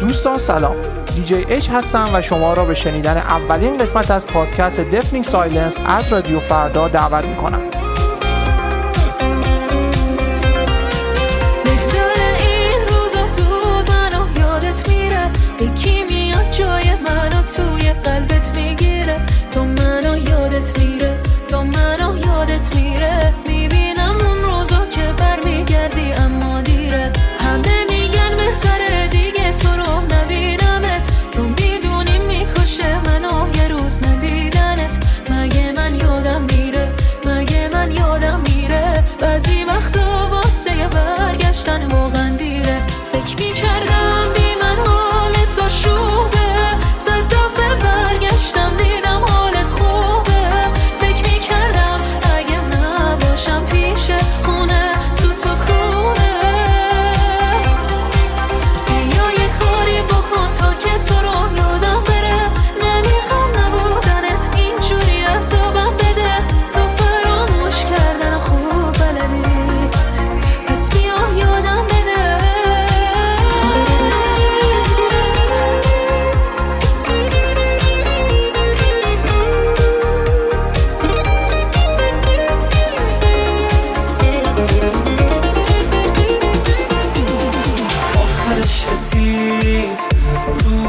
دوستان سلام. دیجی اچ هستم و شما را به شنیدن اولین قسمت از پادکست Deafening Silence از رادیو فردا دعوت می‌کنم. توی واقعا دیره. فکر می‌کردم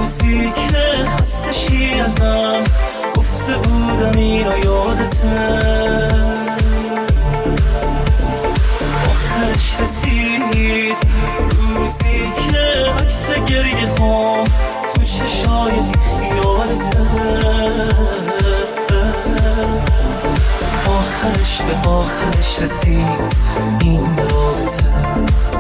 روزی که خستشی ازم. گفته بودم این را یادت آخرش رسید. روزی که عکس گریه ها تو چشای خیالته. آخرش به آخرش رسید. این رابطه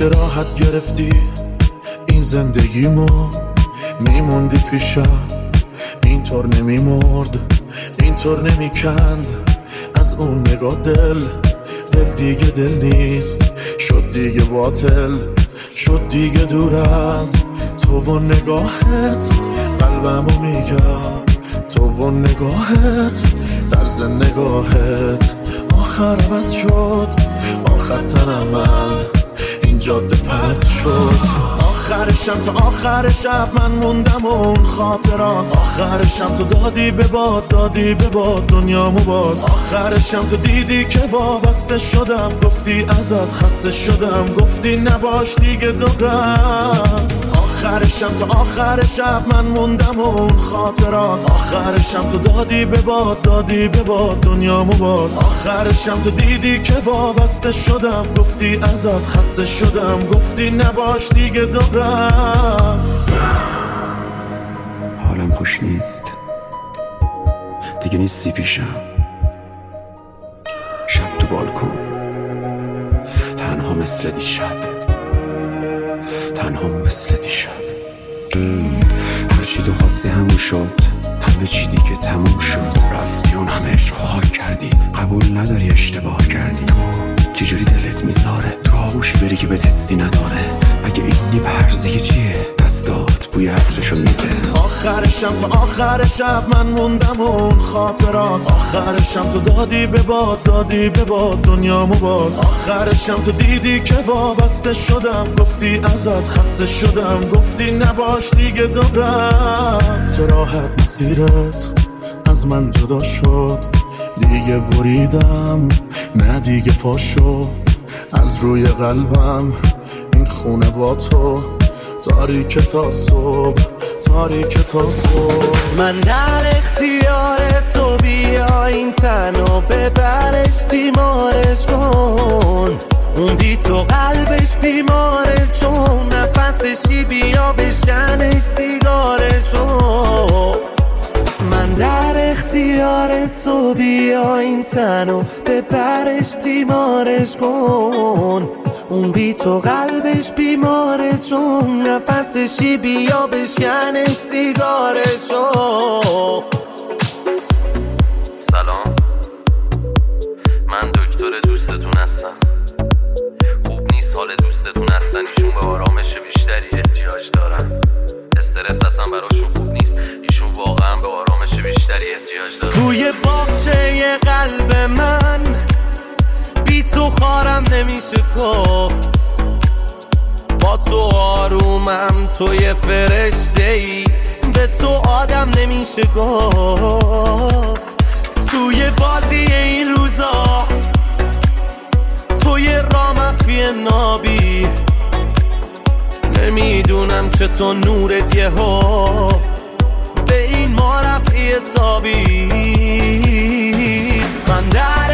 گرفتی این زندگی ما میموندی پیشم اینطور نمیمرد اینطور نمی‌کند. از اون نگاه دل دل دیگه دل نیست. شد دیگه باطل شد دیگه دور از تو و نگاهت. قلبمو میگم تو و نگاهت. طرز نگاهت آخر عوض شد آخر تنم از جاده پرد شد. آخرشم تا آخر شب من موندم اون خاطران آخرشم تو دادی به باد دادی به باد دنیامو باز آخرشم تو دیدی که وابسته شدم. گفتی ازت خسته شدم. گفتی نباش دیگه دورم آخرشم تا آخر شب من موندم اون خاطران آخرشم تو دادی به باد دادی به باد دنیامو باز. آخرشم تو دیدی که وابسته شدم. گفتی ازت خسته شدم. گفتی نباش دیگه دورم حالم خوش نیست. دیگه نیستی پیشم. شب تو بالکن. تنها مثل دیشب. تنها مثل دیشب. هرچی تو خواستی همون شد همه چی دیگه تموم شد. رفتی اون همه عشق خاک کردی. قبول نداری اشتباه کردی. تو چجوری دلت می‌ذاره؟ تو آغوشی بری که به تستی نداره. اگه اینی پرزه چیه؟ دستات بوی عطرشو میده. آخرشم تا آخر شب من موندم اون خاطرات. آخرشم تو دادی به باد دادی به باد دنیامو باز. آخرشم تو دیدی که وابسته شدم گفتی ازت خسته شدم. گفتی نباش دیگه دورم هر مسیرت از من جدا شد. دیگه بریدم نه دیگه پاشو از روی قلبم این خونه با تو. تاریک تا صبح تاریک تا صبح. من در اختیار تو بیا این تن و ببرش تیمارش کن. اون بی تو قلبش بیماره چون نفسشی بیا بشکنش سیگارشو. در اختیار تو بیا این تن و ببرش تیمارش کن. اون بی تو قلبش بیماره چون نفسشی بیا بشکنش سیگارشو. آرومم توی فرشته ای به تو آدم نمیشه گفت. توی بازی این روزا توی رامفی نابی. نمی‌دونم چطور نورت یه ها به این ما رفعی تابی. من در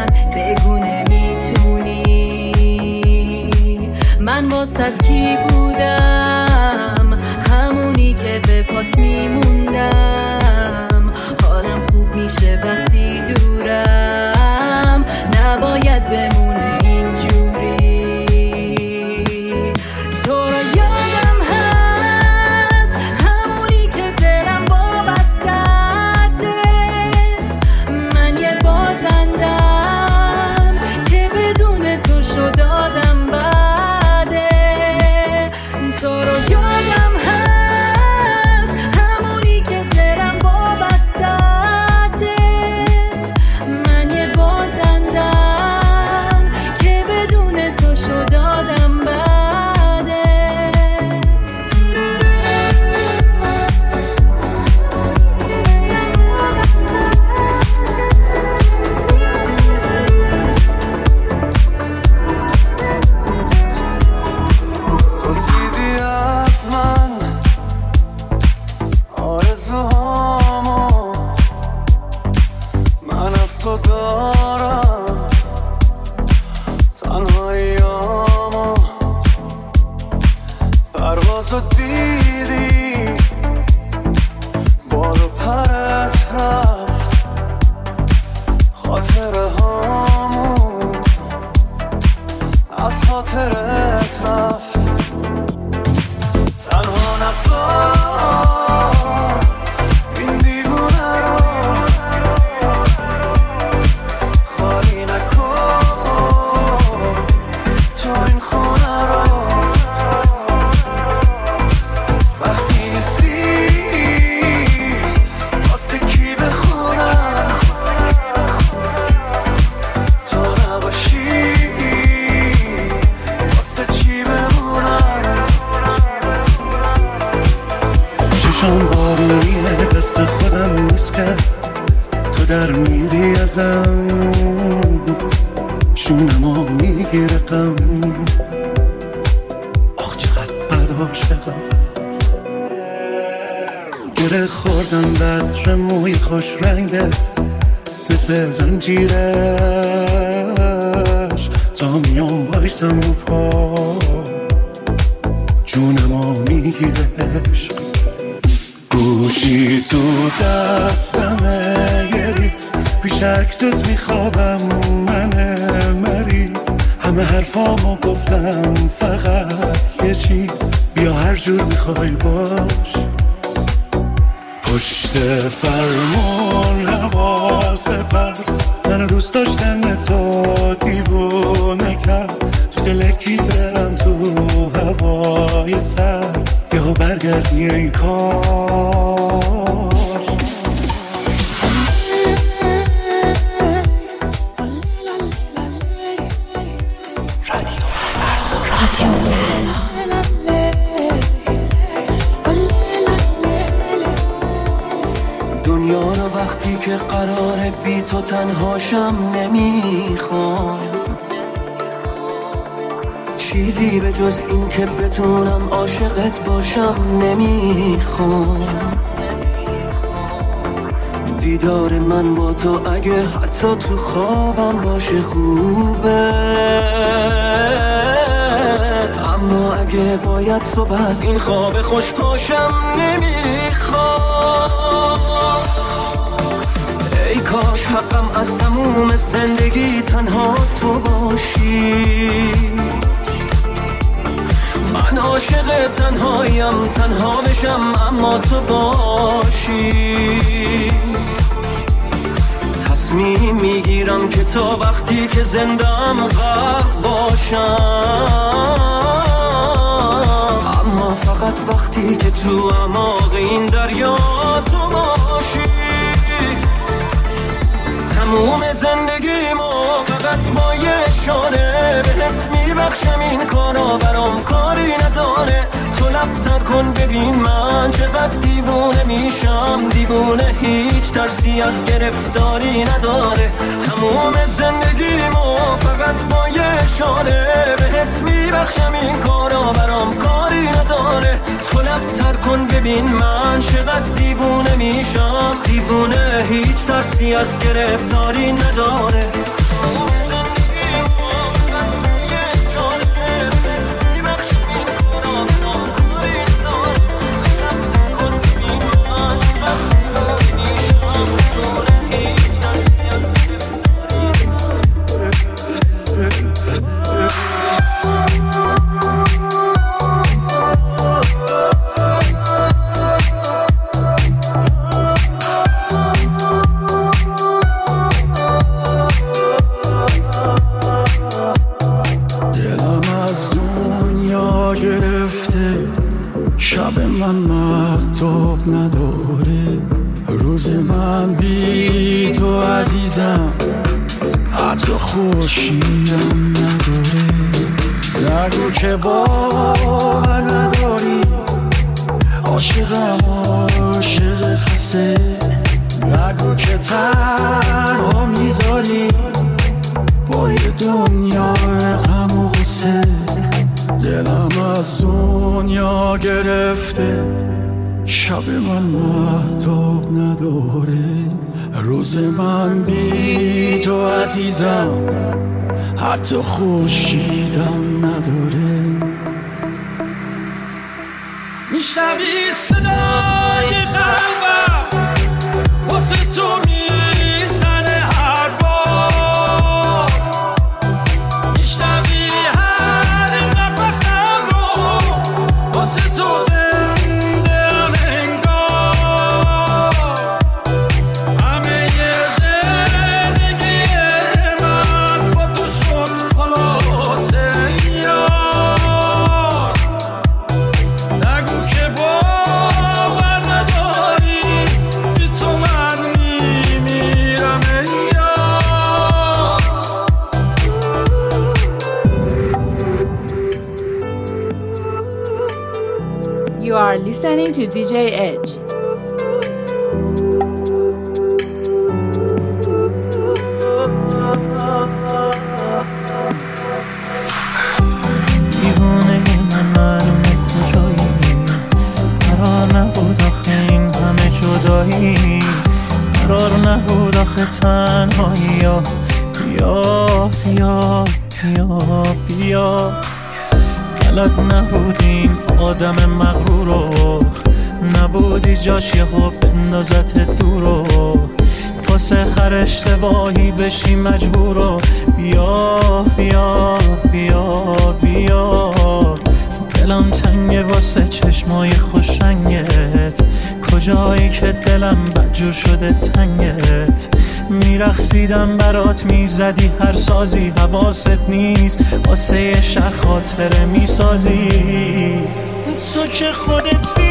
من بگو نمی‌تونی من واسد کی بودم؟ همونی که به پات میموندم. حالم خوب میشه وقتی دورم. نباید بمونه خوردم بدر موی خوش رنگت مثل زنجیرش. تا میام بایستم رو پا. جونمو می‌گیره عشق گوشی تو دستمه یه ریز. پیش عکست میخوابم من مریض. همه حرفامو گفتم فقط یه چیز. بیا هر جور می‌خوای باش. پشت فرمون حواس پرت منو دوست داشتن تو دیوونه کرد. تو دلکی برم تو هوای سرد. یهو برگردی ای کار تنهاشم نمی‌خوام. چیزی به جز این که بتونم عاشقت باشم نمی‌خوام. دیدار من با تو اگه حتی تو خوابم باشه خوبه. اما اگه باید صبح از این خواب خوش پاشم نمی‌خوام. کاش حقم از تموم زندگی تنها تو باشی. من عاشق تنهایم تنها بشم اما تو باشی. تصمیم می‌گیرم که تا وقتی که زندم غرق باشم. اما فقط وقتی که تو اعماق این دریا تو باشی. تموم زندگیمو فقط با یه اشاره. بهت میبخشم این کارا برام کاری نداره. تو لبتر کن ببین من چقدر دیوونه میشم. دیوونه هیچ ترسی از گرفتاری نداره. تموم زندگیمو فقط با یه اشاره. بهت میبخشم این کارا برام ببین من چقدر دیوونه میشم. دیوونه هیچ ترسی از گرفتاری نداره. محتاب نداره. روز من بی تو عزیزم. حتی خوشیم نداره. نگو که باور نداری. عاشقم عاشق خسته. نگو که تنها می‌ذاری. با یه دنیا غم و غصه. دلم از دنیا گرفته. شب من محتاب نداره. روز من بی تو عزیزم. حتی خوشیدم نداره. میشنوی صدای قلبم واسه تو بیا بیا بلد نبودیم آدم مغرور رو نبودی جاش یه بندازت دور رو واسه هر اشتباهی بشی مجبور رو بیا بیا بیا بیا. دلم تنگه واسه چشمای خوشنگت. کجایی که دلم بدجور شده تنگت؟ میرخسیدم برات می‌زدی هر سازی حواست نیست. واسه شهر خاطره می‌سازی. تو که خودت می‌دونی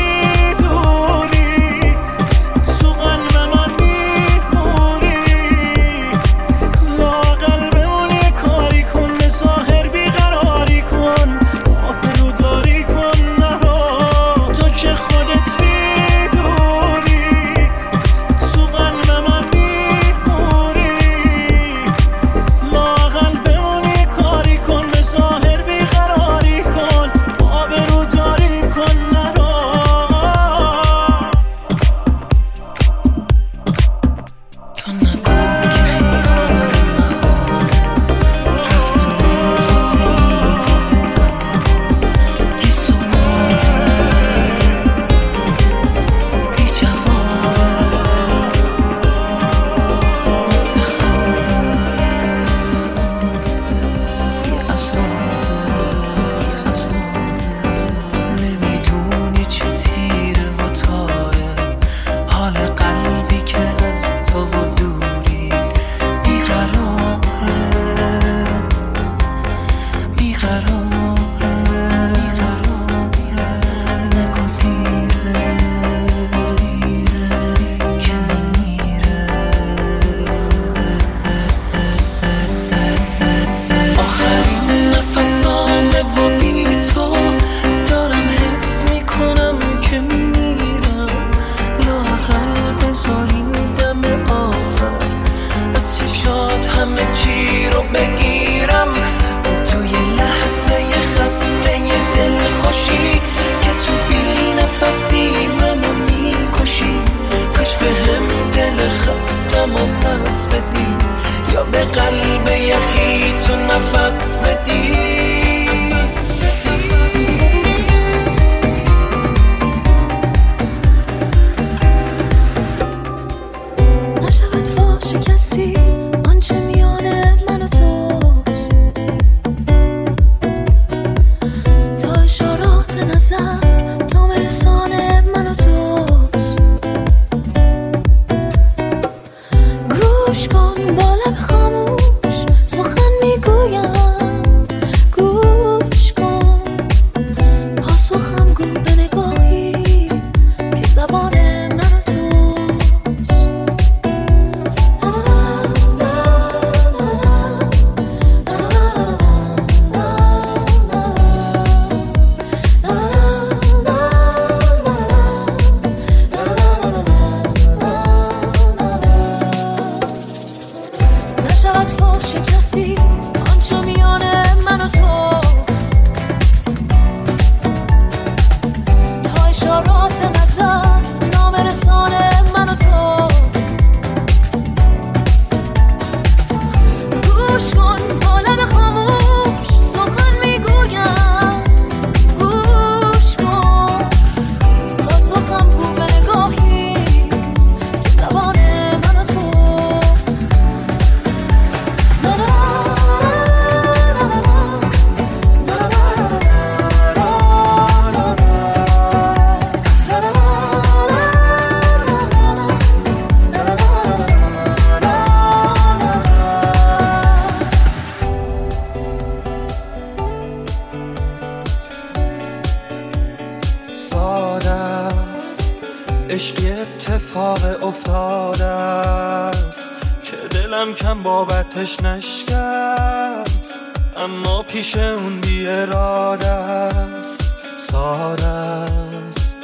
ساده است.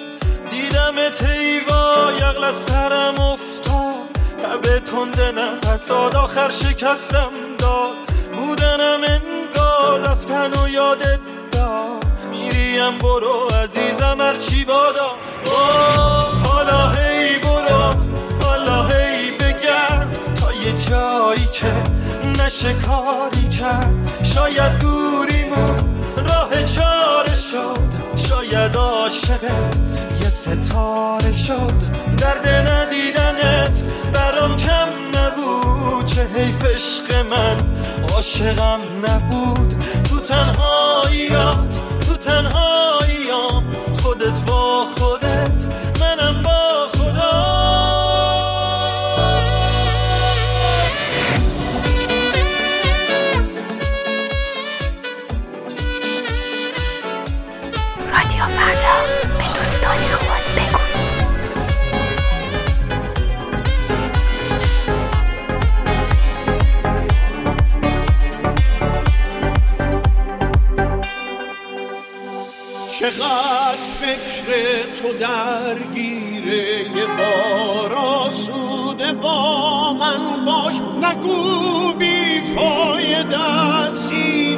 دیدم تیوا یقل سرم افتاد. تبه تند نفساد آخر شکستم داد. بودنم انگار رفتن و یادت داد. میریم برو عزیزم هرچی بادا. حالا هی برو حالا هی بگرد. تا یه جایی که نشه کاری کرد. شاید دوریمون راه چاره شد. شاید عاشقت یه ستاره شد. درد ندیدنت برام کم نبود. چه حیف عشق من عاشقم نبود. تو تنهاییات تو تنهاییام نگو بی فایده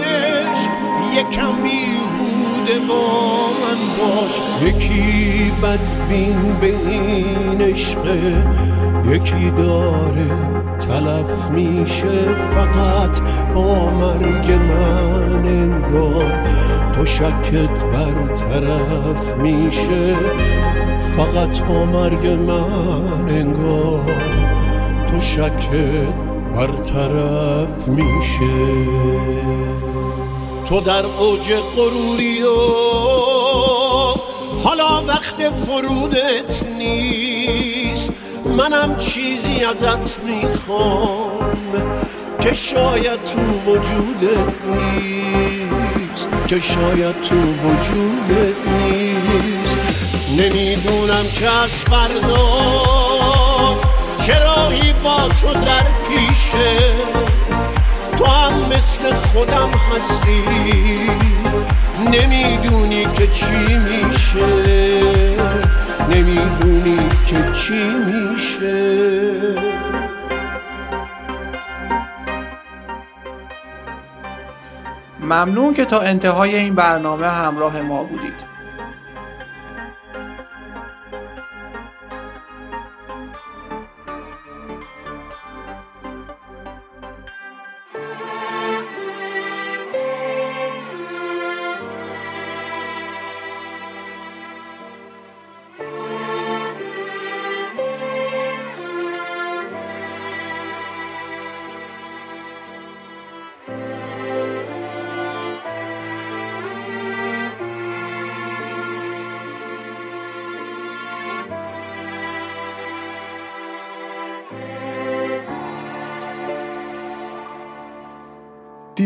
عشق یکم بیهوده با من باش. یکی بدبین به این عشقه یکی داره تلف میشه. فقط با مرگ من انگار تو شکت برطرف میشه. فقط با مرگ من انگار تو شکت برطرف میشه. تو در اوج غروری و حالا وقت فرودت نیست. منم چیزی ازت می‌خوام که شاید تو وجودت نیست. که شاید تو وجودت نیست. نمی‌دونم که از فردا چرایی با تو در پیشه. تو هم مثل خودم هستی. نمی‌دونی که چی میشه. نمی‌دونی که چی میشه. ممنون که تا انتهای این برنامه همراه ما بودید.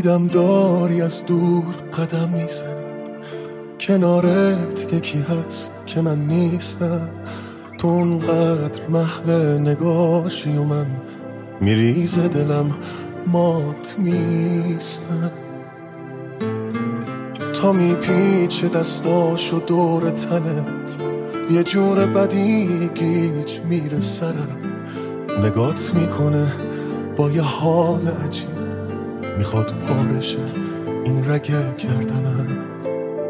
دیدم داری از دور قدم می‌زنی. کنارت یکی هست که من نیستم. تو اونقدر محو نگاشی و من میریز دلم مات میستم تا میپیچه دستاشو دور تنت یه جور بدی گیج میره سرم. نگات می‌کنه با یه حال عجیب. می‌خواد پارشه این رگه کردنم.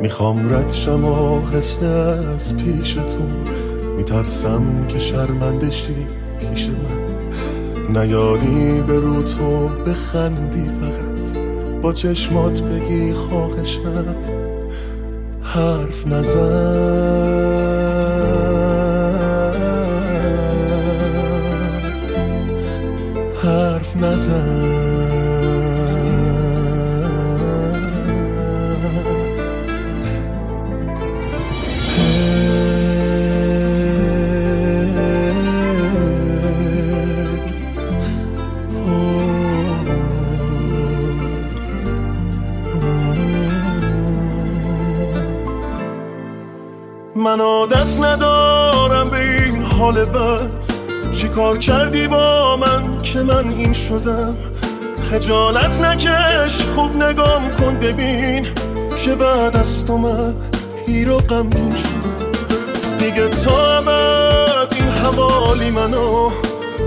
می‌خوام رد شم آهسته از پیشتون. میترسم که شرمندشی پیش من. نیاری به رو تو بخندی فقط. با چشمات بگی خواهشم. حرف نزن. حرف نزن. من عادت ندارم به این حال بد. چی کار کردی با من که من این شدم؟ خجالت نکش خوب نگام کن ببین که بعد از تو من پیر و غمگین دیگه تو ابد این حوالی منو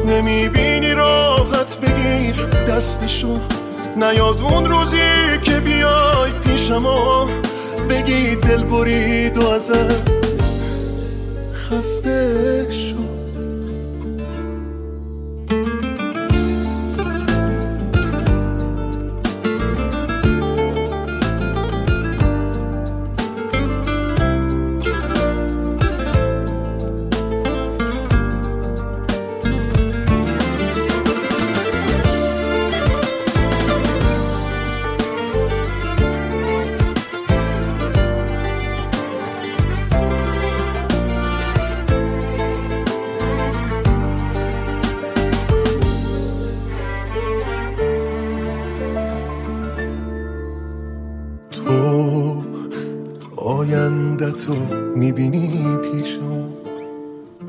نمی‌بینی راحت بگیر دستشو نیاد اون روزی که بیای پیشم بگی دل برید و ازت. خسته شد تو می‌بینی پیشم؟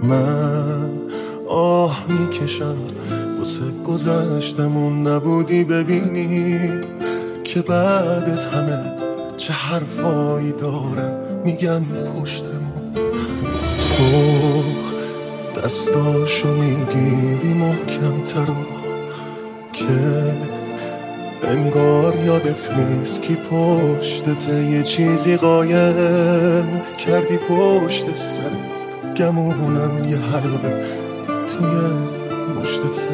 من آه می‌کشم. واسه گذشتمون نبودی ببینی که بعدت همه چه حرفایی دارن میگن پشتمون. تو دستاشو می‌گیری محکم ترا که انگار یادت نیست کی پشتته یه چیزی قایم کردی پشت سرت. گمونم یه حلقه توی مشتته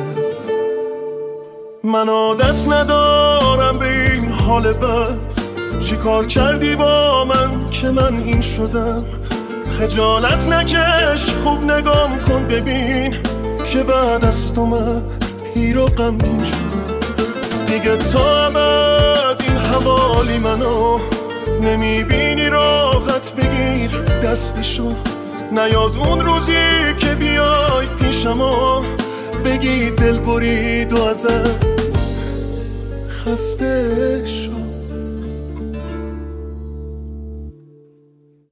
من عادت ندارم به این حال بد. چی کار کردی با من که من این شدم؟ خجالت نکش خوب نگام کن ببین که بعد از تو من پیر و غمگین دیگه تو ابد این حوالی منو. نمی‌بینی راحت بگیر دستشو. نیاد اون روزی که بیای پیشم بگی دل برید و ازت. خسته شد